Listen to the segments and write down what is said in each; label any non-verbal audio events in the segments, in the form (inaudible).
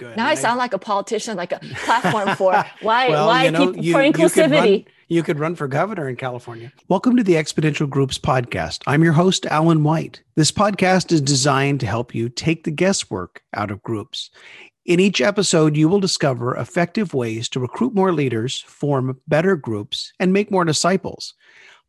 good. Now I sound like a politician, like a platform for (laughs) why Well, why you know, people you- for you could inclusivity. run- You could run for governor in California. Welcome to the Exponential Groups podcast. I'm your host, Allen White. This podcast is designed to help you take the guesswork out of groups. In each episode, you will discover effective ways to recruit more leaders, form better groups, and make more disciples.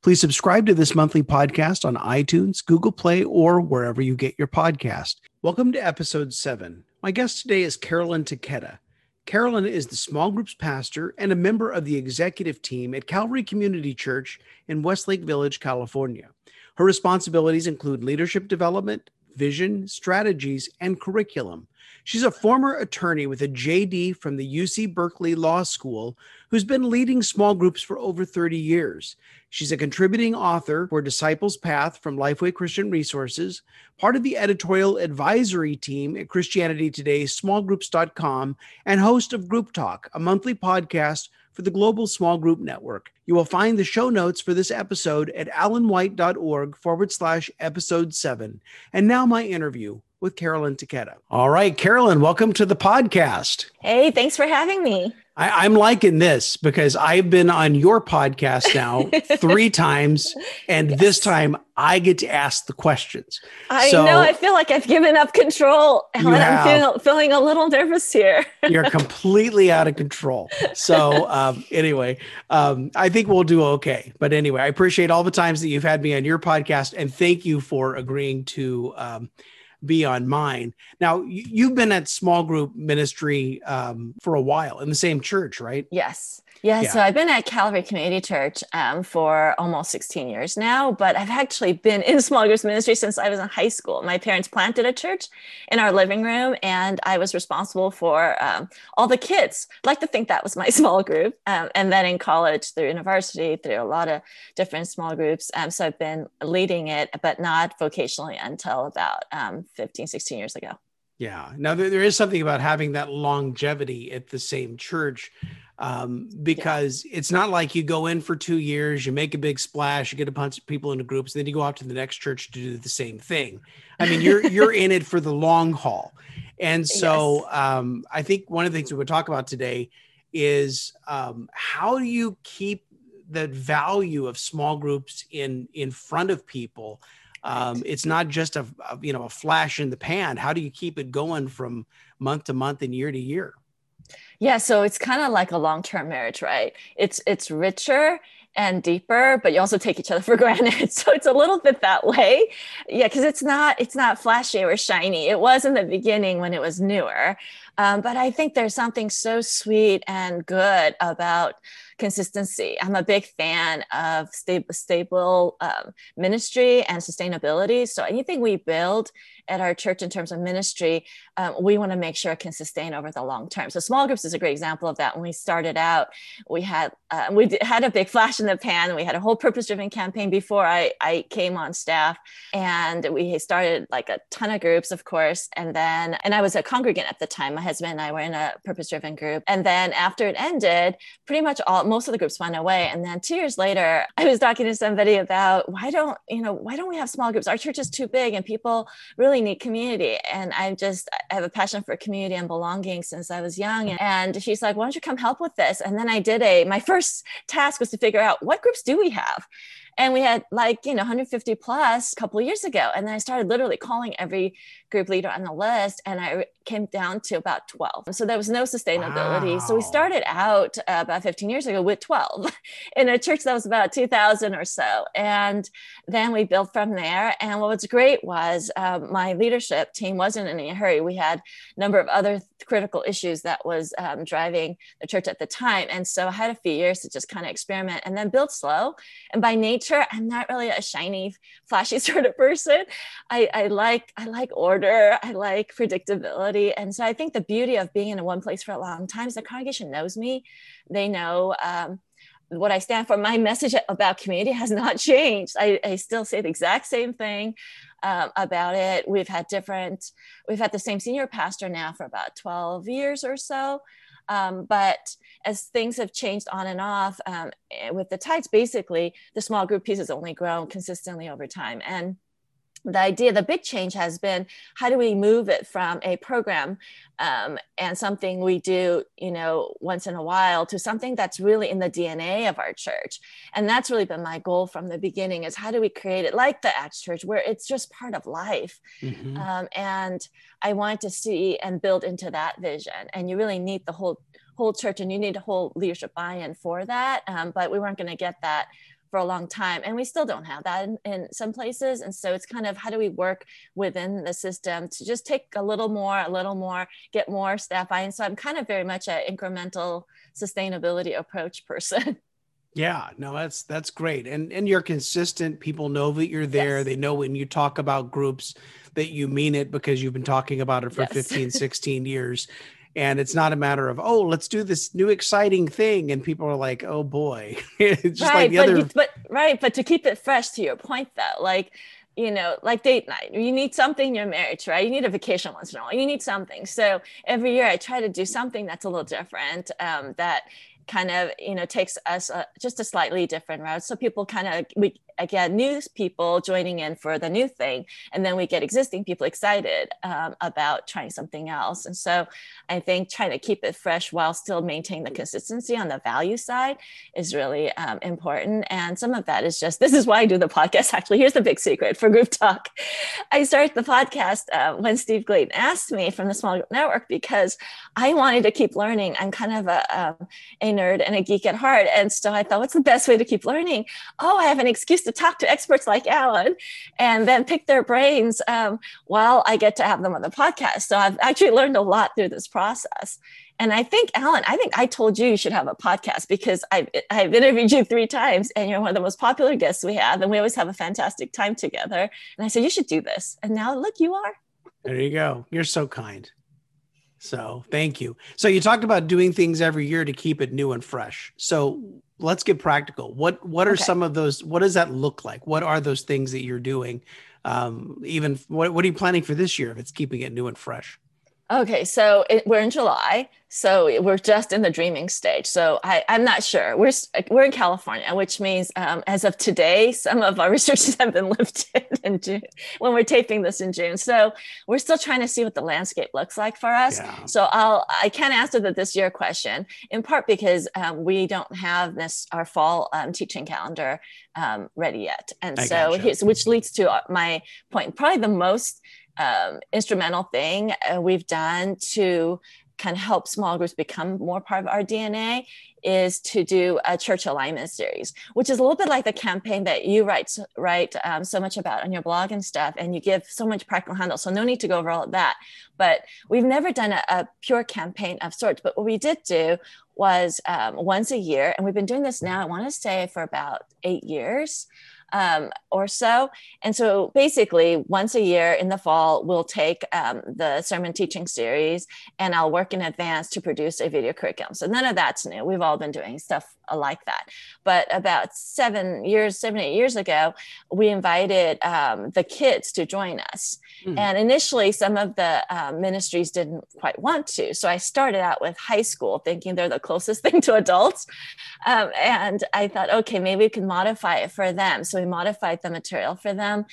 Please subscribe to this monthly podcast on iTunes, Google Play, or wherever you get your podcast. Welcome to episode seven. My guest today is Carolyn Taketa. Carolyn is the small groups pastor and a member of the executive team at Calvary Community Church in Westlake Village, California. Her responsibilities include leadership development, vision, strategies, and curriculum. She's a former attorney with a JD from the UC Berkeley Law School who's been leading small groups for over 30 years. She's a contributing author for Disciples Path from Lifeway Christian Resources, part of the editorial advisory team at Christianity Today, smallgroups.com, and host of Group Talk, a monthly podcast for the Global Small Group Network. You will find the show notes for this episode at allenwhite.org forward slash episode seven. And now my interview with Carolyn Taketa. All right, Carolyn, welcome to the podcast. Hey, thanks for having me. I, I'm liking this because I've been on your podcast now (laughs) three times, and this time I get to ask the questions. I So- know I feel like I've given up control and You I'm feel, feeling a little nervous here. (laughs) You're completely out of control. So, (laughs) um, anyway, um, I think we'll do okay. But anyway, I appreciate all the times that you've had me on your podcast, and thank you for agreeing to um, be on mine. Now, you- you've been at small group ministry um, for a while in the same church, right? Yes. Yeah, Yeah. so I've been at Calvary Community Church um, for almost 16 years now, but I've actually been in (laughs) small groups ministry since I was in high school. My parents planted a church in our living room, and I was responsible for um, all the kids. I'd like to think that was my (laughs) small group. Um, and then in college, through university, through a lot of different small groups. Um, so I've been leading it, but not vocationally until about um, 15, 16 years ago. Yeah. Now there, there is something about having that longevity at the same church um, because it's not like you go in for two years, you make a big splash, you get a bunch of people into groups, then you go off to the next church to do the same thing. I mean, you're (laughs) you're in it for the long haul, and so um, I think one of the things we would talk about today is um, how do you keep the value of small groups in in front of people? Um, it's not just a, a you know a flash in the pan. How do you keep it going from month to month and year to year Yeah, so it's kind of like a long-term marriage, right? It's it's richer and deeper, but you also take each other for (laughs) granted. So it's a little bit that way. Yeah, because it's not it's not flashy or shiny. It was in the beginning when it was newer. Um, but I think there's something so sweet and good about consistency. I'm a big fan of stable, stable um, ministry and sustainability. So anything we build at our church in terms of ministry, um, we want to make sure it can sustain over the long term. So small groups is a great example of that. When we started out, we had uh, we had a big flash in the pan. We had a whole purpose-driven campaign before I, I came on staff, and we started like a ton of groups, of course. And then, and I was a congregant at the time. My husband and I were in a purpose-driven group. And then after it ended, pretty much all most of the groups went away. And then two years later, I was talking to somebody about why don't you know why don't we have small groups? Our church is too big, and people really need community. And I just I have a passion for community and belonging since I was young. And she's like, why don't you come help with this? And then I did a my first task was to figure out what groups do we have. And we had like, you know, 150 plus a couple of years ago. And then I started literally calling every group leader on the list and I came down to about 12. So there was no sustainability. So we started out uh, about 15 years ago with 12 (laughs) in a church that was about 2000 or so. And then we built from there. And what was great was um, my leadership team wasn't in a hurry. We had a number of other critical issues that was um, driving the church at the time. And so I had a few years to just kind of experiment and then build slow. And by nature, I'm not really a shiny, flashy (laughs) sort of person. I, I like I like order. I like predictability. And so I think the beauty of being in one place for a long time is the congregation knows me. They know um, what I stand for. My message about community has not (laughs) changed. I, I still say the exact same thing um, about it. We've had different, we've had the same senior pastor now for about 12 years or so. Um, but as things have changed on and off um, eh, with the tides, basically the small group piece has only grown consistently over time. And the idea, the big change has been how do we move it from a program um, and something we do, you know, once in a while to something that's really in the DNA of our church. And that's really been my goal from the beginning is how do we create it like the Acts Church where it's just part of life. Mm-hmm. Um, and I want to see and build into that vision. And you really need the whole whole church and you need a whole leadership buy-in for that. Um, but we weren't going to get that for a long time and we still don't have that in, in, some places and so it's kind of how do we work within the system to just take a little more a little more get more staff buy-in so i'm kind of very much an incremental sustainability approach person (laughs) yeah no that's that's great and and you're consistent people know that you're there yes. they know when you talk about groups that you mean it because you've been talking about it for yes. 15 (laughs) 16 years and it's not a matter of oh let's do this new exciting thing and people are like oh boy (laughs) just right, like the but, other but right but to keep it fresh to your point though like you know, like date night. You need something in your marriage, right? You need a vacation once in a while. You need something. So every year I try to do something that's a little different um, that kind of, you know, takes us uh, just a slightly different route. So people kind of, we again new people joining in for the new thing and then we get existing people excited um, about trying something else. And so i think trying to keep it fresh while still maintaining the consistency on the value side is really um, important. And some of that is just (laughs) this is why i do the podcast actually. Here's the big secret for group talk. I started the podcast uh, when steve Gladen asked me from the small group network because i wanted to keep learning. I'm kind of a, um, a nerd and a geek at heart. And so i thought what's the best way to keep learning? Oh i have an excuse to talk to experts like Allen and then pick their brains um, while I get to have them on the podcast. So I've actually learned a lot through this process. And I think, Allen, I think I told you you should have a podcast because I've, I've interviewed you three times and you're one of the most popular guests we have. And we always have a fantastic time together. And I said, you should do this. And now look, you are. There you go. You're so kind. So thank you. So you talked about doing things every year to keep it new and fresh. So let's get practical. What what are okay. some of those? What does that look like? What are those things that you're doing? Um, even what what are you planning for this year if it's keeping it new and fresh? Okay, so it, we're in July, so we're just in the dreaming stage. So I, am not sure. We're we're in California, which means um, as of today, some of our (laughs) restrictions have been lifted in June when we're taping this in June. So we're still trying to see what the landscape looks like for us. Yeah. So I'll I can't answer the this year question in part because um, we don't have this our fall um, teaching calendar um, ready yet, and I so gotcha. which leads to uh, my point. Probably the most um, instrumental thing uh, we've done to kind of help small groups become more part of our DNA is to do a church alignment series, which is a little bit like the campaign that you write write um, so much about on your blog and stuff, and you give so much practical handle. So no need to go over all of that. But we've never done a, a pure campaign of sorts. But what we did do was um, once a year, and we've been doing this now. I want to say for about eight years um, or so. And so basically, once a year in the fall, we'll take um, the sermon teaching series and I'll work in advance to produce a video curriculum. So none of that's new. We've all been doing stuff like that. But about seven years, seven, eight years ago, we invited um, the kids to join us. Mm. And initially, some of the uh, ministries didn't quite want to. So I started out with high school, thinking they're the closest (laughs) thing to adults. Um, and I thought, okay, maybe we can modify it for them. So we modified the material for them.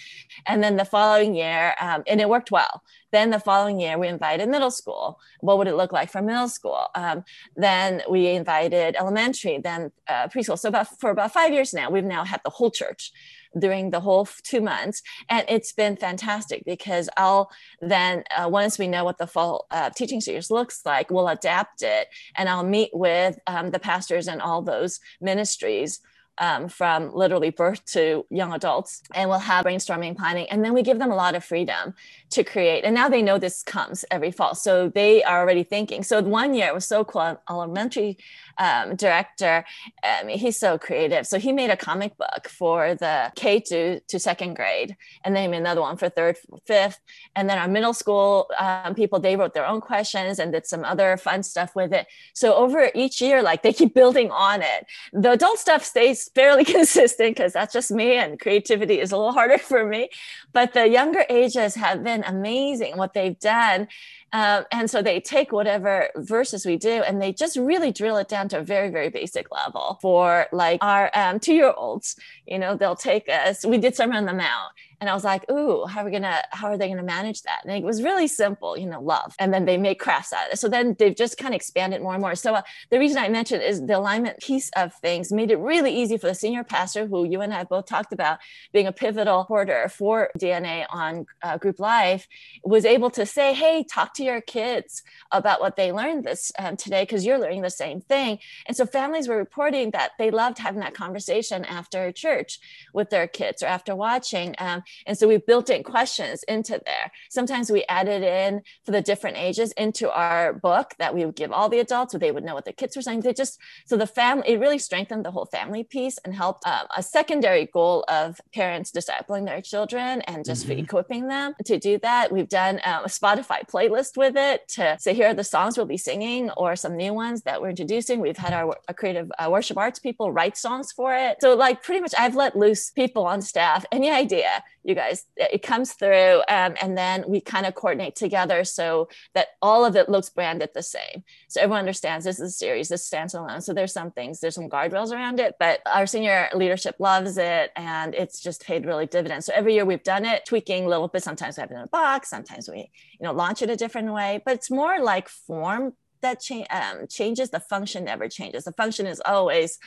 And then the following year, um, and it worked well. Then the following year, we invited middle school. What would it look like for middle school? Um, then we invited elementary, then uh, preschool. So about for about five years now, we've now had the whole church during the whole two months and it's been fantastic because i'll then uh, once we know what the fall uh, teaching series looks like we'll adapt it and i'll meet with um, the pastors and all those ministries um, from literally birth to young adults and we'll have brainstorming planning and then we give them a lot of freedom to create. And now they know this comes every fall so they are already thinking. So one year it was so cool elementary um, director. Um, he's so creative. So he made a comic book for the k to, to second grade and then another one for third fifth. And then our middle school um, people they wrote their own questions and did some other fun stuff with it. So over each year like they keep building on it. The adult stuff stays fairly (laughs) consistent because that's just me and creativity is a little harder for me. But the younger ages have been amazing what they've done. Um, and so they take whatever verses we do and they just really drill it down to a very, very basic level for like our um, two year olds. You know, they'll take us, we did Sermon on the Mount And I was like, ooh, how are we gonna, how are they gonna manage that? And it was really simple, you know, love. And then they make crafts out of it. So then they've just kind of expanded more and more. So uh, the reason I mentioned is the alignment piece of things made it really easy for the senior pastor, who you and I both talked about being a pivotal porter for DNA on uh, Group Life, was able to say, hey, talk to your kids about what they learned this um, today, because you're learning the same thing. And so families were reporting that they loved having that conversation after church with their kids or after watching. Um, and so we built in questions into there. Sometimes we added in for the different ages into our book that we would give all the adults so they would know what the kids were saying. They just, so the family, it really strengthened the whole family piece and helped um, a secondary goal of parents discipling their children and just mm-hmm. equipping them to do that. We've done um, a Spotify playlist with it to say, here are the songs we'll be singing or some new ones that we're introducing. We've had our creative uh, worship arts people write songs for it. So like pretty much I've let loose people on staff, any idea you guys it comes through um, and then we kind of coordinate together so that all of it looks branded the same. So everyone understands this is a series this stands alone. So there's some things there's some guardrails around it but our senior leadership loves it and it's just paid really dividends. So every year we've done it tweaking a little bit. Sometimes we have it in a box sometimes we you know launch it a different way but it's more like form that cha- um, changes. The function never changes. The function is always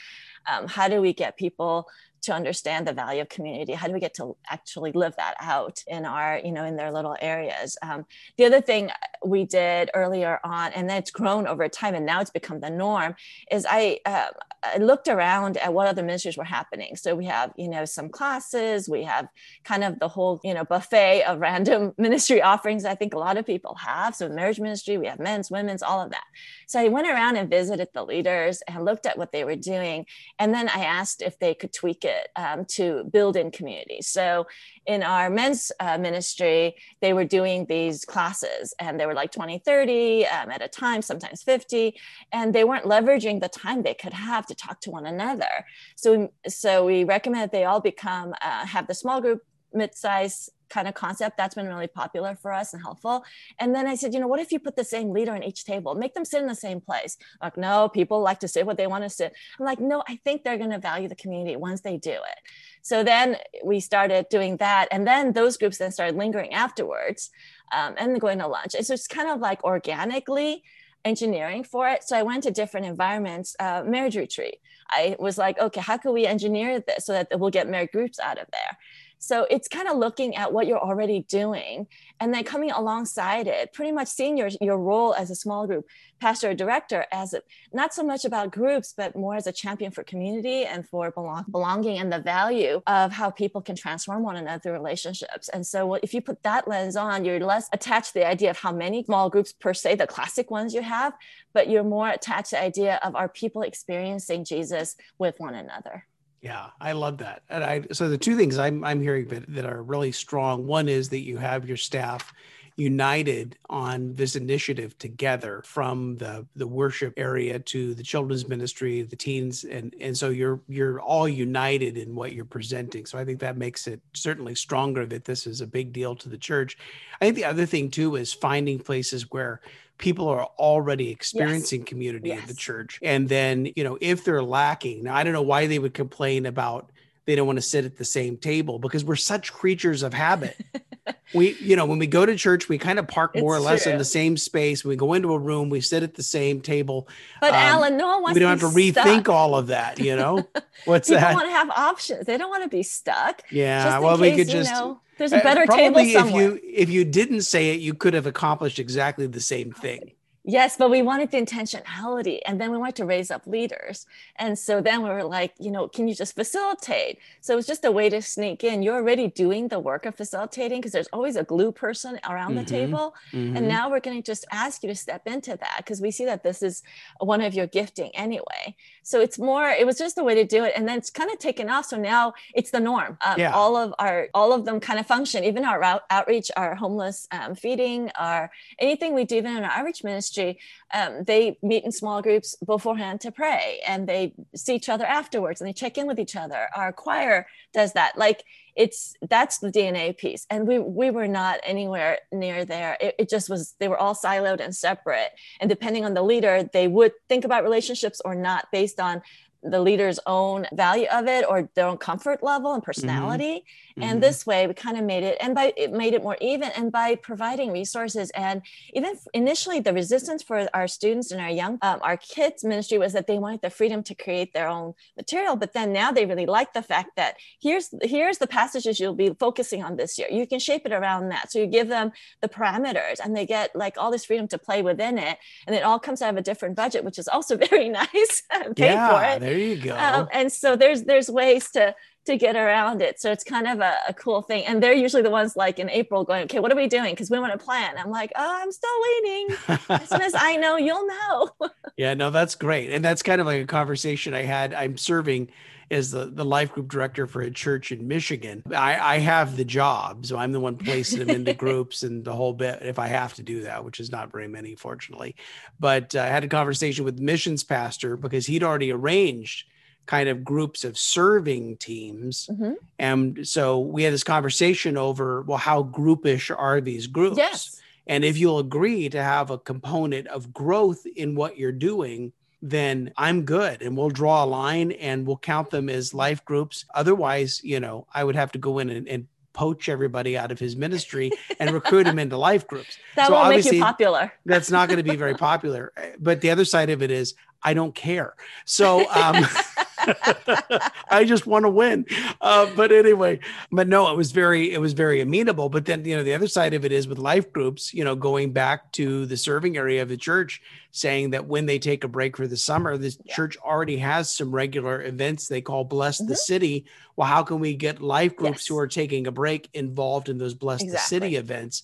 um, how do we get people to understand the value of community how do we get to actually live that out in our you know in their little areas? Um, the other thing we did earlier on and then it's grown over time and now it's become the norm is i uh, I looked around at what other ministries were happening. So we have you know some classes we have kind of the whole you know buffet of (laughs) random ministry offerings i think a lot of people have. So marriage ministry we have men's women's all of that. So i went around and visited the leaders and looked at what they were doing and then i asked if they could tweak it it um, to build in community. So in our men's uh, ministry, they were doing these classes and they were like 20, 30 um, at a time, sometimes 50, and they weren't leveraging the time they could have to talk to one another. So, so we recommend they all become, uh, have the small group mid-size kind of concept that's been really popular for us and helpful. And then i said you know what if you put the same leader in each table? Make them sit in the same place. Like no people like to sit what they want to sit. I'm like no i think they're going to value the community once they do it. So then we started doing that. And then those groups then started lingering afterwards um, and going to lunch. So it's just kind of like organically engineering for it. So i went to different environments uh, marriage retreat. I was like okay how can we engineer this so that we'll get married groups out of there so it's kind of looking at what you're already doing and then coming alongside it, pretty much seeing your, your role as a small group pastor or director as a, not so much about groups, but more as a champion for community and for belong, belonging and the value of how people can transform one another through relationships. And so if you put that lens on, you're less attached to the idea of how many small groups per se, the classic ones you have, but you're more attached to the idea of our people experiencing Jesus with one another. Yeah, I love that. And I so the two things I'm I'm hearing that, that are really strong. One is that you have your staff united on this initiative together from the the worship area to the children's ministry the teens and and so you're you're all united in what you're presenting so i think that makes it certainly stronger that this is a big deal to the church i think the other thing too is finding places where people are already experiencing yes. community yes. in the church. And then, you know, if they're lacking, now I don't know why they would complain about they don't want to sit at the same table because we're such creatures of habit. (laughs) we, you know, when we go to church, we kind of park more it's or less true. in the same space. We go into a room, we sit at the same table. But um, Allen, no one wants. We don't have to rethink all of that. You know, (laughs) what's People that? Want to have options. They don't want to be stuck. Yeah. Well, case, we could just. You know, there's a uh, better uh, table somewhere. If you if you didn't say it, you could have accomplished exactly the same thing. Yes, but we wanted the intentionality and then we wanted to raise up leaders. And so then we were like, you know, can you just facilitate? So it's just a way to sneak in. You're already doing the work of facilitating because there's always a glue person around mm-hmm. the table. Mm-hmm. And now we're going to just ask you to step into that because we see that this is one of your gifting anyway. So it's more, it was just a way to do it. And then it's kind of taken off. So now it's the norm. Um, yeah. All of our, all of them kind of function, even our out, outreach, our homeless um, feeding, our anything we do even in our outreach ministry ministry, um, they meet in small groups beforehand to pray and they see each other afterwards and they check in with each other. Our choir does that. Like it's that's the DNA piece. And we we were not anywhere near there. It, it just was they were all siloed and separate. And depending on the leader, they would think about relationships or not based on the leader's own value of it or their own comfort level and mm-hmm. personality. Mm-hmm. And this way we kind of made it and by it made it more even and by providing resources and even initially the resistance for our students and our young um, our kids ministry was that they wanted the freedom to create their own material but then now they really like the fact that here's here's the passages you'll be focusing on this year. You can shape it around that. So you give them the parameters and they get like all this freedom to play within it and it all comes out of a different budget which is also (laughs) very nice pay yeah, for it. there you go. Um, and so there's there's ways to to get around it. So it's kind of a, a, cool thing. And they're usually the ones like in April going, okay, what are we doing? Because we want to plan. I'm like, oh, I'm still waiting. as soon as I know, you'll know. (laughs) yeah, no, that's great. And that's kind of like a conversation I had. I'm serving as the, the life group director for a church in Michigan. I, I have the job. So I'm the one placing them into (laughs) groups and the whole bit if I have to do that, which is not very many, fortunately. But uh, I had a conversation with the missions pastor because he'd already arranged kind of groups of serving teams. Mm-hmm. And so we had this conversation over, well, how groupish are these groups? Yes. And if you'll agree to have a component of growth in what you're doing, then I'm good and we'll draw a line and we'll count them as life groups. Otherwise, you know, I would have to go in and, and poach everybody out of his ministry and recruit him into life groups. (laughs) That so won't make you popular. (laughs) that's not going to be very popular. But the other side of it is I don't care. So um (laughs) (laughs) I just want to win. Uh, but anyway, but no, it was very, it was very amenable. But then, you know, the other side of it is with life groups, you know, going back to the serving area of the church, saying that when they take a break for the summer, the yeah. church already has some regular events they call Bless mm-hmm. the City. Well, how can we get life groups yes. who are taking a break involved in those Bless exactly. the City events?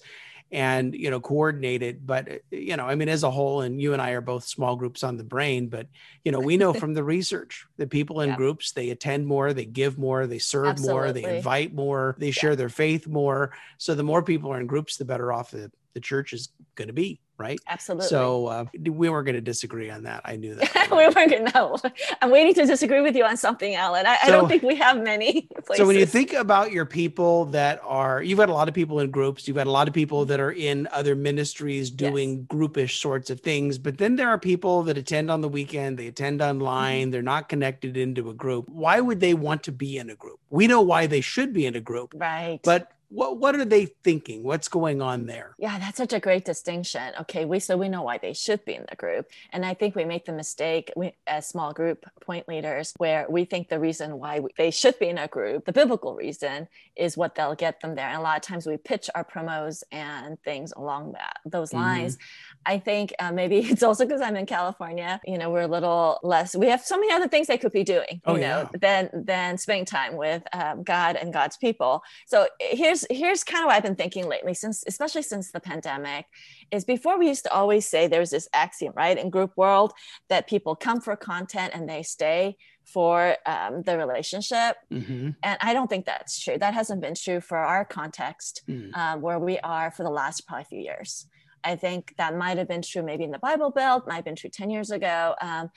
And you know coordinate it but uh, you know i mean as a whole and you and i are both small groups on the brain but you know we know (laughs) from the research that people in yeah. groups they attend more they give more they serve Absolutely. more they invite more they share yeah. their faith more so the more people are in groups the better off the, the church is going to be right? Absolutely. So uh, we weren't going to disagree on that. I knew that. (laughs) we weren't going to. No, I'm waiting to disagree with you on something, Allen. I, so, I don't think we have many. Places. (laughs) So when you think about your people that are, you've had a lot of people in groups. You've had a lot of people that are in other ministries doing yes. groupish sorts of things. But then there are people that attend on the weekend. They attend online. Mm-hmm. They're not connected into a group. Why would they want to be in a group? We know why they should be in a group. Right. But what what are they thinking? What's going on there? Yeah that's such a great distinction. Okay we so we know why they should be in the group. And i think we make the mistake we, as small group point leaders where we think the reason why we, they should be in a group the biblical reason is what they'll get them there. And a lot of times we pitch our promos and things along that those mm-hmm. lines. I think uh, maybe (laughs) it's also because i'm in california you know we're a little less we have so many other things they could be doing oh, you know yeah. than than spending time with um, god and god's people. So here's here's here's kind of what I've been thinking lately, since especially since the pandemic, is before we used to always say there's this axiom, right, in group world that people come for content and they stay for um, the relationship. Mm-hmm. And I don't think that's true. That hasn't been true for our context mm. uh, where we are for the last probably few years. I think that might have been true maybe in the Bible Belt, might have been true 10 years ago. Um,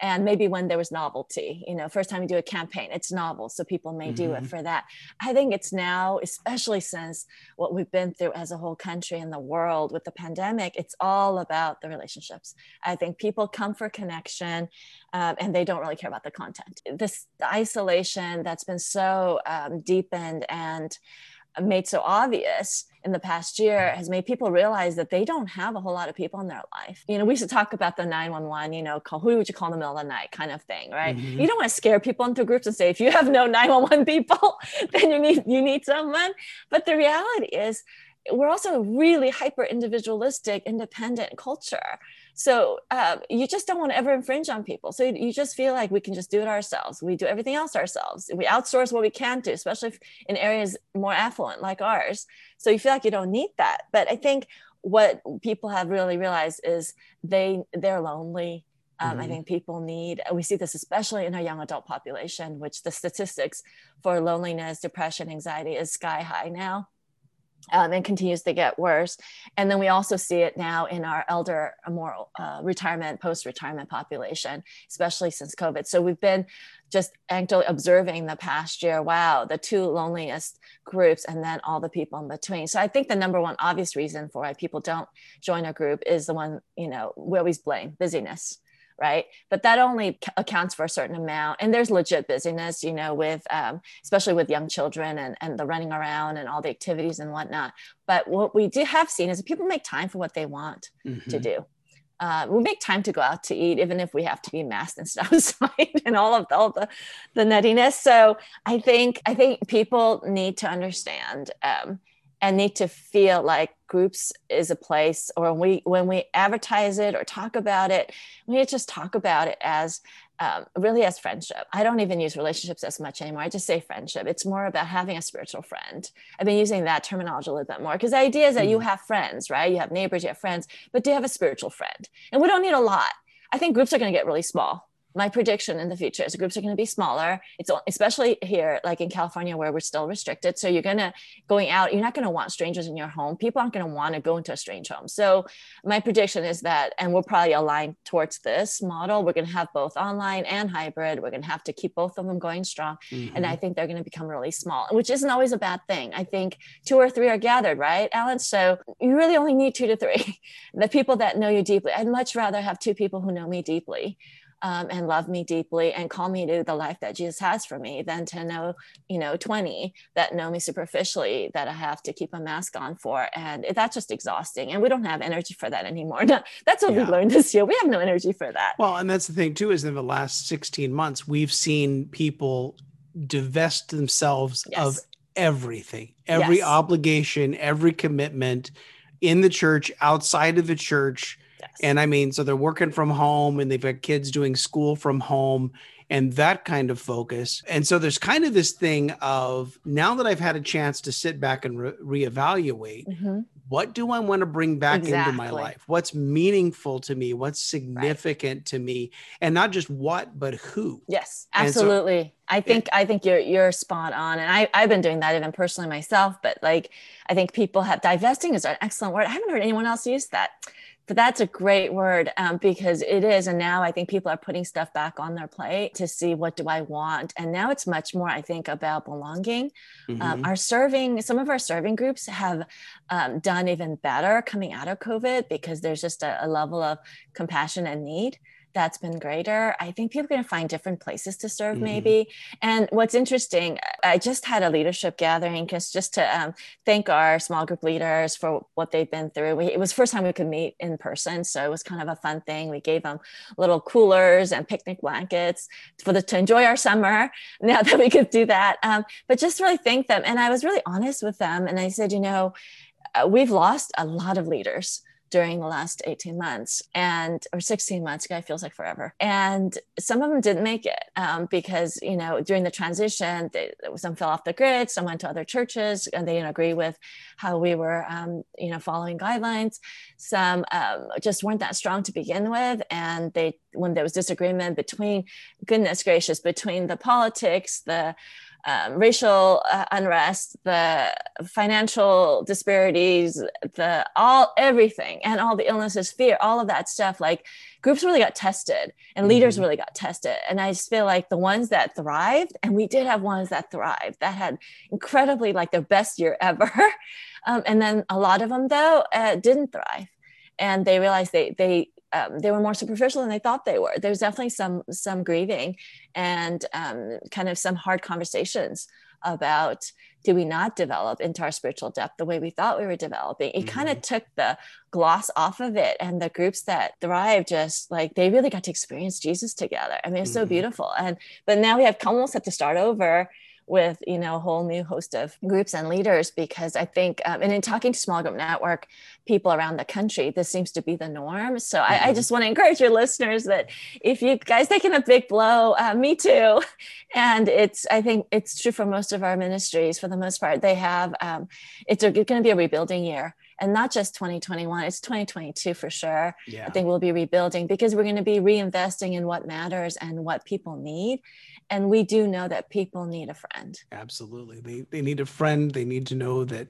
and maybe when there was novelty you know first time you do a campaign it's novel so people may mm-hmm. do it mm-hmm. for that i think it's now especially since what we've been through as a whole country and the world with the pandemic it's all about the relationships i think people come for connection um, and they don't really care about the content this isolation that's been so um, deepened and made so obvious in the past year has made people realize that they don't have a whole lot of people in their life. You know, we used to talk about the 911, you know, call who would you call in the middle of the night kind of thing, right? Mm-hmm. You don't want to scare people into groups and say, if you have no 911 people, (laughs) then you need you need someone. But the reality is we're also a really hyper individualistic, independent culture. So um, you just don't want to ever infringe on people. So you, just feel like we can just do it ourselves. We do everything else ourselves. We outsource what we can't do, especially in areas more affluent like ours. So you feel like you don't need that. But I think what people have really realized is they they're lonely. Um, mm-hmm. I think people need, we see this especially in our young adult population, which the statistics for loneliness, depression, anxiety is sky high now um, and continues to get worse. And then we also see it now in our elder, more uh, retirement, post retirement population, especially since COVID. So we've been just actually observing the past year wow, the two loneliest groups, and then all the people in between. So I think the number one obvious reason for why people don't join a group is the one, you know, we always blame busyness right but that only accounts for a certain amount and there's legit busyness you know with um, especially with young children and, and the running around and all the activities and whatnot but what we do have seen is that people make time for what they want mm-hmm. to do uh, we make time to go out to eat, even if we have to be masked and stuff (laughs) outside and all of the, all the, the nuttiness. So I think I think people need to understand um, and need to feel like groups is a place or when we when we advertise it or talk about it we need to just talk about it as um, really as friendship. I don't even use relationships as much anymore. I just say friendship. It's more about having a spiritual friend. I've been using that terminology a little bit more because the idea is that mm. you have friends right? You have neighbors you have friends but do you have a spiritual friend and we don't need a lot. I think groups are going to get really small my prediction in the future is groups are going to be smaller. It's especially here, like in California, where we're still restricted. So you're gonna going out. You're not going to want strangers in your home. People aren't going to want to go into a strange home. So my prediction is that, and we're probably aligned towards this model. We're going to have both online and hybrid. We're going to have to keep both of them going strong. Mm-hmm. And I think they're going to become really small, which isn't always a bad thing. I think two or three are gathered, right, Allen? So you really only need two to three. (laughs) the people that know you deeply. I'd much rather have two people who know me deeply um, and love me deeply and call me to the life that Jesus has for me than to know, you know, 20 that know me superficially that I have to keep a mask on for. And that's just exhausting. And we don't have energy for that anymore. (laughs) that's what yeah. we learned this year. We have no energy for that. Well, and that's the thing too, is in the last 16 months, we've seen people divest themselves yes. of everything, every yes. obligation, every commitment in the church, outside of the church and I mean, so they're working from home and they've got kids doing school from home and that kind of focus. And so there's kind of this thing of now that I've had a chance to sit back and re- reevaluate, mm-hmm. what do I want to bring back exactly. into my life? What's meaningful to me? What's significant right. to me? And not just what, but who. Yes, absolutely. So, I think I think you're you're spot on, and I I've been doing that even personally myself. But like I think people have divesting is an excellent word. I haven't heard anyone else use that but that's a great word um, because it is and now i think people are putting stuff back on their plate to see what do i want and now it's much more i think about belonging um, mm-hmm. um, our serving some of our serving groups have um, done even better coming out of covid because there's just a, a level of compassion and need that's been greater. I think people are going to find different places to serve, mm-hmm. maybe. And what's interesting, I just had a leadership gathering because just to um, thank our small group leaders for what they've been through. We, it was the first time we could meet in person, so it was kind of a fun thing. We gave them little coolers and picnic blankets for the to enjoy our summer. (laughs) Now that we could do that, um, but just really thank them. And I was really honest with them, and I said, you know, uh, we've lost a lot of leaders during the last 18 months and or 16 months guy feels like forever. And some of them didn't make it um, because you know during the transition they, some fell off the grid some went to other churches and they didn't agree with how we were um, you know following guidelines. Some um, just weren't that strong to begin with and they when there was disagreement between goodness gracious between the politics the um, racial uh, unrest, the financial disparities, the all everything, and all the illnesses, fear, all of that stuff. Like groups really got tested, and leaders mm-hmm. really got tested. And I just feel like the ones that thrived, and we did have ones that thrived, that had incredibly like their best year ever. (laughs) um, and then a lot of them though uh, didn't thrive, and they realized they they um, they were more superficial than they thought they were. There's definitely some some grieving and um, kind of some hard conversations about do we not develop into our spiritual depth the way we thought we were developing it mm-hmm. kind of took the gloss off of it and the groups that thrive just like they really got to experience jesus together i mean it's mm-hmm. so beautiful and but now we have almost have to start over with you know a whole new host of groups and leaders because i think um, and in talking to small group network people around the country this seems to be the norm so mm-hmm. I, I, mm-hmm. just want to encourage your listeners that if you guys taking a big blow uh, me too (laughs) and it's i think it's true for most of our ministries for the most part they have um, it's going to be a rebuilding year and not just 2021 it's 2022 for sure yeah. i think we'll be rebuilding because we're going to be reinvesting in what matters and what people need and we do know that people need a friend. Absolutely. They, they need a friend. They need to know that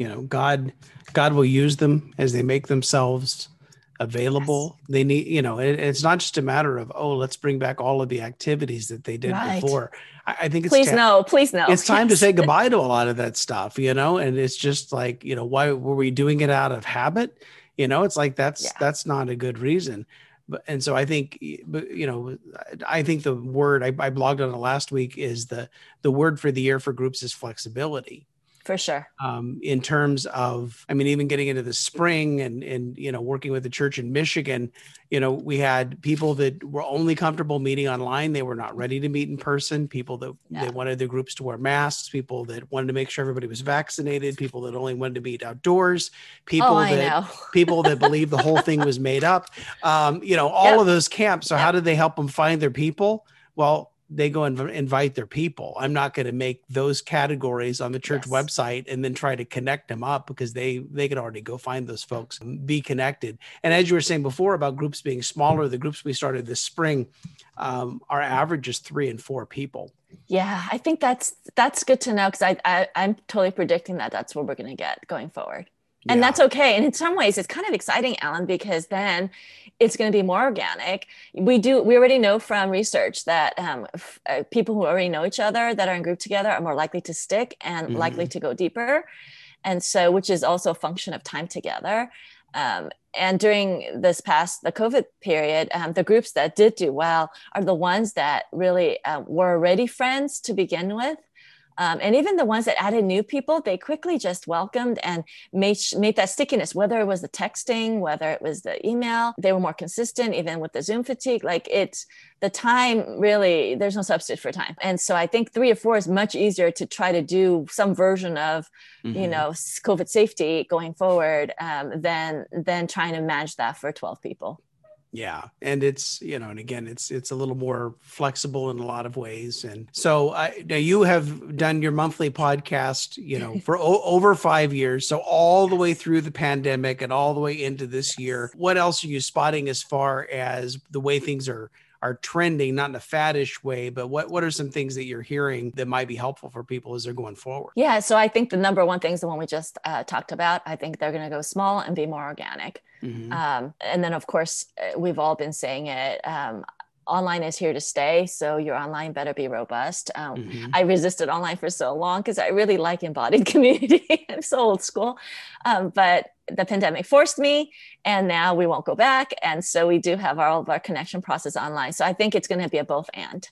you know god god will use them as they make themselves available. Yes. they need you know it, it's not just a matter of oh let's bring back all of the activities that they did right. before. I, I, think it's please ta- no please no. it's time yes. to say goodbye to a lot of that stuff you know? And it's just like you know why were we doing it out of habit? You know it's like that's yeah. that's not a good reason and so I think, you know, I think the word I, I blogged on it last week is the the word for the year for groups is flexibility for sure. Um, in terms of i mean even getting into the spring and and you know working with the church in michigan you know we had people that were only comfortable meeting online. They were not ready to meet in person. People that they wanted their groups to wear masks. People that wanted to make sure everybody was vaccinated. People that only wanted to meet outdoors. People oh, that (laughs) people that believed the whole thing was made up. Um, you know all yep. of those camps so yep. how did they help them find their people? Well they go and invite their people. I'm not going to make those categories on the church yes. website and then try to connect them up because they they could already go find those folks, be connected. And as you were saying before about groups being smaller, the groups we started this spring, um, our average is three and four people. Yeah, I think that's that's good to know because I, I I'm totally predicting that that's what we're going to get going forward and yeah. that's okay. And in some ways it's kind of exciting allen because then it's going to be more organic. We do we already know from research that um, f- uh, people who already know each other that are in group together are more likely to stick and mm-hmm. likely to go deeper. And so which is also a function of time together. Um, and during this past the covid period um, the groups that did do well are the ones that really uh, were already friends to begin with um, and even the ones that added new people, they quickly just welcomed and made, made that stickiness, whether it was the texting, whether it was the email, they were more consistent, even with the Zoom fatigue. Like it's the time really, there's no substitute for time. And so I think three or four is much easier to try to do some version of, mm-hmm. you know, COVID safety going forward um, than, than trying to manage that for 12 people. Yeah, and it's you know, and again, it's it's a little more flexible in a lot of ways. And so, I, now you have done your monthly podcast, you know, (laughs) for o- over five years, so all the way through the pandemic and all the way into this year. What else are you spotting as far as the way things are are trending, not in a faddish way, but what what are some things that you're hearing that might be helpful for people as they're going forward? Yeah, so I think the number one thing is the one we just uh, talked about. I think they're going to go small and be more organic. Mm-hmm. Um, and then, of course, uh, we've all been saying it. Um, online is here to stay. So your online better be robust. Um, mm-hmm. I resisted online for so long because I really like embodied (laughs) community. I'm so old school. Um, but the pandemic forced me, and now we won't go back. And so we do have all of our connection process online. So I think it's going to be a both and.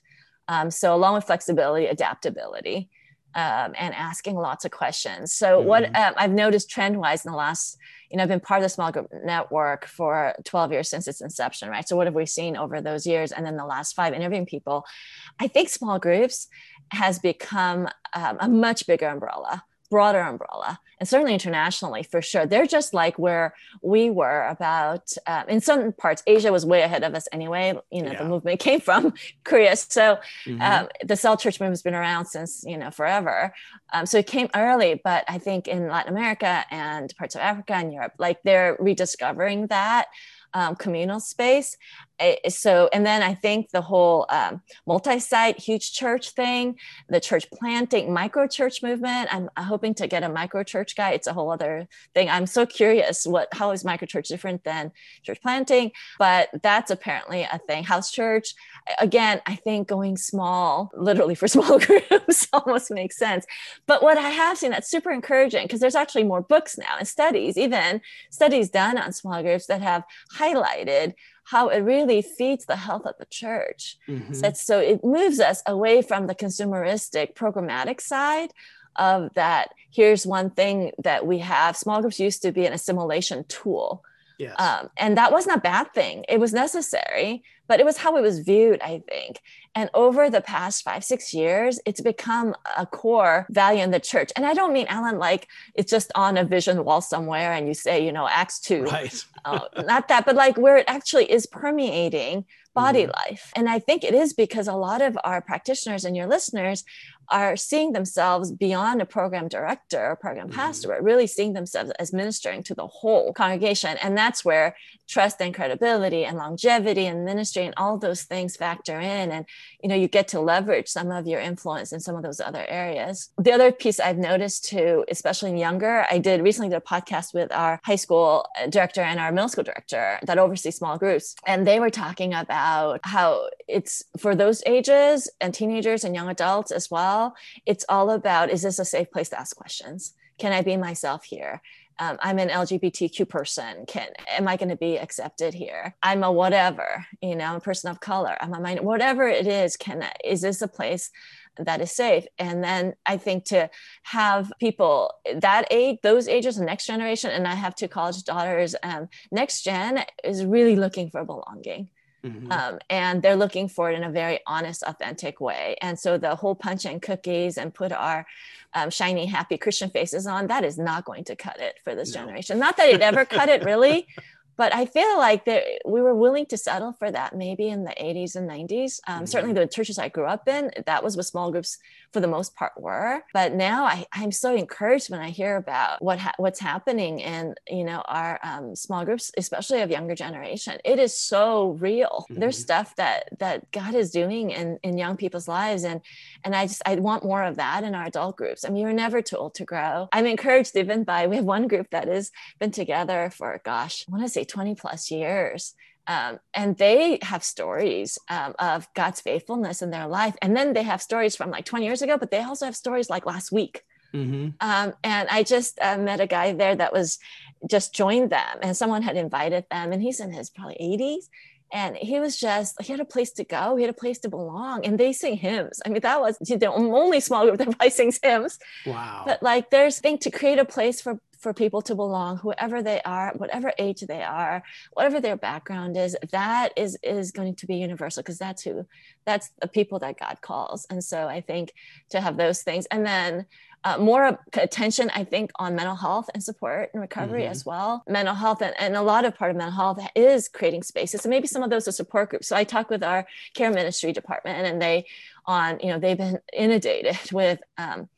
Um, so along with flexibility, adaptability. Um, and asking lots of questions. So, mm-hmm. what um, I've noticed trend wise in the last you know, I've been part of the small group network for 12 years since its inception, right? So what have we seen over those years? And then the last five interviewing people, I think small groups has become um, a much bigger umbrella broader umbrella and certainly internationally for sure they're just like where we were about uh, in some parts asia was way ahead of us anyway you know yeah. the movement (laughs) came from korea so mm-hmm. um, the cell church movement has been around since you know forever um, so it came early but i think in latin america and parts of africa and europe like they're rediscovering that um, communal space. Eh, eh, so, and then I think the whole um, multi site, huge church thing, the church planting, micro church movement. I'm hoping to get a micro church guy. It's a whole other thing. I'm so curious what, how is micro church different than church planting? But that's apparently a thing. House church, eh, again, I think going small, literally for (laughs) small groups, almost makes sense. But what I have seen that's super encouraging because there's actually more books now and studies, even studies done on small groups that have highlighted how it really feeds the health of the church. Mm-hmm. So, so it moves us away from the consumeristic programmatic side of that. Here's one thing that we have. Small groups used to be an assimilation tool. Yes. Um, and that wasn't a bad thing. It was necessary, but it was how it was viewed, I think. And over the past five, six years, it's become a core value in the church. And I don't mean, Allen, like it's just on a vision wall somewhere and you say, you know, Acts 2. Right. uh, not that, but like where it actually is permeating body mm-hmm. life. And I think it is because a lot of our practitioners and your listeners are seeing themselves beyond a program director or program mm-hmm. pastor, but really seeing themselves as ministering to the whole congregation. And that's where trust and credibility and longevity and ministry and all those things factor in. And, you know, you get to leverage some of your influence in some of those other areas. The other piece I've noticed too, especially in younger, I did recently did a podcast with our high school director and our middle school director that oversee small groups. And they were talking about how it's for those ages and teenagers and young adults as well. It's all about, is this a safe place to ask questions? Can I be myself here? um, I'm an LGBTQ person. Can am I going to be accepted here? I'm a whatever, you know, a person of color. I'm a minor, whatever it is. Can is this a place that is safe? And then I think to have people that age, those ages, the next generation, and I have two college daughters. Um, next gen is really looking for belonging. Mm-hmm. Um, and they're looking for it in a very honest, authentic way. And so the whole punch and cookies and put our um, shiny, happy Christian faces on, that is not going to cut it for this no. generation. Not that it ever cut it really, (laughs) but I feel like that we were willing to settle for that maybe in the 80s and 90s. Um, mm-hmm. Certainly, the churches I grew up in, that was what small groups for the most part were. But now I, I'm so encouraged when I hear about what ha- what's happening in you know our um, small groups, especially of younger generation. It is so real. Mm-hmm. There's stuff that that God is doing in in young people's lives, and and I just I want more of that in our adult groups. I mean, you're never too old to grow. I'm encouraged even by we have one group that has been together for gosh, I want to say 20 plus years. Um, and they have stories um, of God's faithfulness in their life. And then they have stories from like 20 years ago, but they also have stories like last week. Mm-hmm. Um, and I just uh, met a guy there that was just joined them, and someone had invited them, and he's in his probably 80s. And he was just, he had a place to go, he had a place to belong, and they sing hymns. I mean, that was the only small group that (laughs) probably sings hymns. Wow. But like, there's thing to create a place for for people to belong whoever they are whatever age they are whatever their background is that is is going to be universal because that's who that's the people that god calls and so i think to have those things and then uh, more attention, I think, on mental health and support and recovery mm-hmm. as well. Mental health, and, and a lot of part of mental health is creating spaces. So maybe some of those are support groups. So I talk with our care ministry department, and they on, you know, they've been inundated (laughs) with um,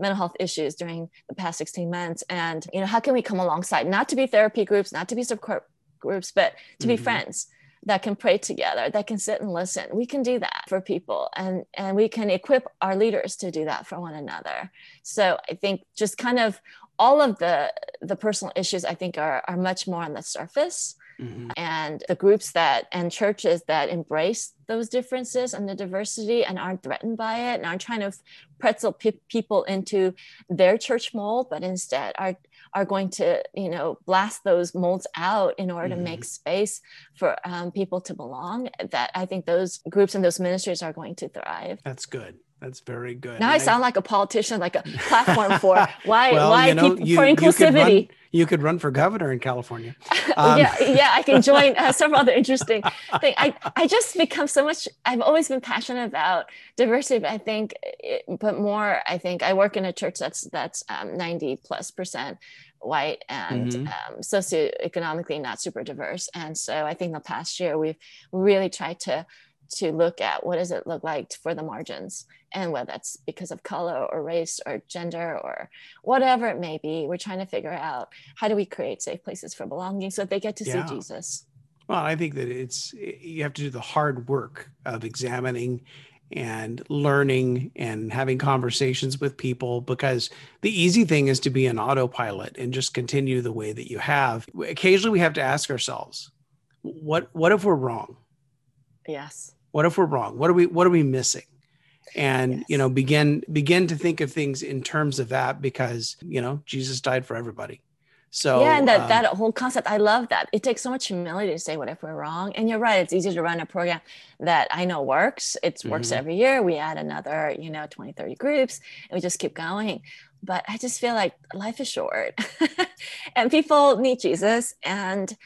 mental health issues during the past 16 months. And you know how can we come alongside? Not to be therapy groups not to be support groups but to mm-hmm. be friends that can pray together that can sit and listen. We can do that for people and and we can equip our leaders to do that for one another. So i think just kind of all of the the personal issues i think are are much more on the surface Mm-hmm. And the groups that and churches that embrace those differences and the diversity and aren't threatened by it and aren't trying to pretzel pe- people into their church mold, but instead are are going to you know blast those molds out in order mm-hmm. to make space for um, people to belong. That I think those groups and those ministries are going to thrive. That's good. That's very good. Now and I sound I, like a politician, like a platform for (laughs) why well, why you know, you, for inclusivity. You could, run, you could, run, for governor in California. (laughs) Um, yeah, yeah, I can join uh, (laughs) several other interesting things. I I just become so much. I've always been passionate about diversity, but I think, it, but more. I think I work in a church that's that's um, ninety plus percent white and mm-hmm. um, socioeconomically not super diverse, and so I think the past year we've really tried to to look at what does it look like for the margins and whether that's because of color or race or gender or whatever it may be. We're trying to figure out how do we create safe places for belonging so they get to yeah. see jesus. Well i think that it's you have to do the hard work of examining and learning and having conversations with people because the easy thing is to be an autopilot and just continue the way that you have. Occasionally we have to ask ourselves what what if we're wrong? Yes what if we're wrong? What are we what are we missing? And yes. you know, begin begin to think of things in terms of that because you know Jesus died for everybody. So yeah, and that um, that whole concept, I love that. It takes so much humility to say what if we're wrong. And you're right, it's easy to run a program that I know works. It works mm-hmm. every year. We add another, you know, 20, 30 groups, and we just keep going. But I just feel like life is short (laughs) and people need Jesus. And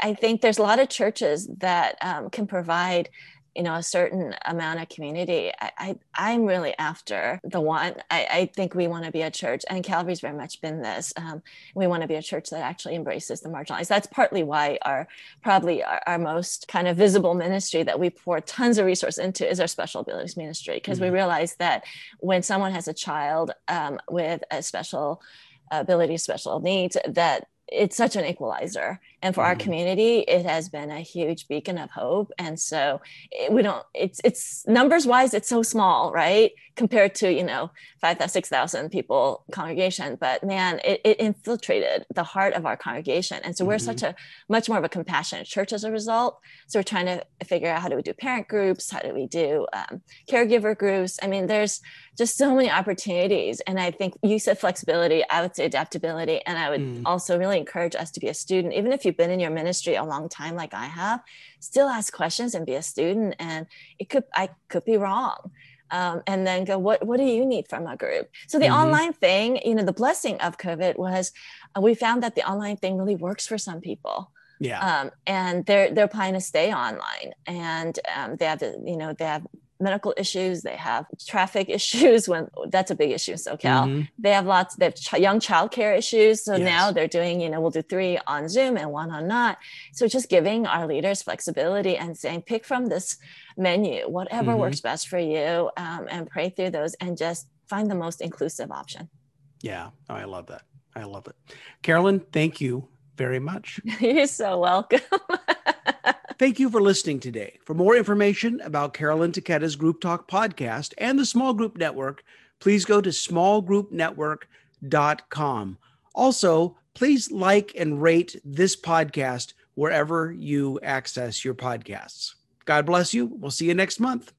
I think there's a lot of churches that um, can provide you know a certain amount of community i, I am really after the one. I, I think we want to be a church and calvary's very much been this um, we want to be a church that actually embraces the marginalized. That's partly why our probably our, our, most kind of visible ministry that we pour tons of resource into is our special abilities ministry because mm-hmm. we realize that when someone has a child um, with a special ability special needs that it's such an equalizer and for mm-hmm. our community it has been a huge beacon of hope. And so it, we don't it's it's numbers wise it's so small right? Compared to you know 5,000 6,000 people congregation. But man it, it, infiltrated the heart of our congregation. And so we're mm-hmm. such a much more of a compassionate church as a result. So we're trying to figure out how do we do parent groups? How do we do um, caregiver groups? I mean there's just so many opportunities. And i think you said flexibility i would say adaptability. And i would mm. also really encourage us to be a student even if you've been in your ministry a long time like i have still ask questions and be a student and it could i could be wrong. Um, and then go what what do you need from a group? So the mm-hmm. online thing you know the blessing of covid was uh, we found that the online thing really works for some people. Yeah. Um, and they're they're planning to stay online. And um, they have the you know they have medical issues they have traffic issues (laughs) when that's a big issue in socal. Mm-hmm. they have lots they have ch- young child care issues so yes. now they're doing you know we'll do three on zoom and one on not. So just giving our leaders flexibility and saying pick from this menu whatever mm-hmm. works best for you um, and pray through those and just find the most inclusive option. Yeah. Oh, i love that. I love it. Carolyn thank you very much. (laughs) You're so welcome (laughs) Thank you for listening today. For more information about Carolyn Taketa's Group Talk podcast and the Small Group Network, please go to smallgroupnetwork.com. Also, please like and rate this podcast wherever you access your podcasts. God bless you. We'll see you next month.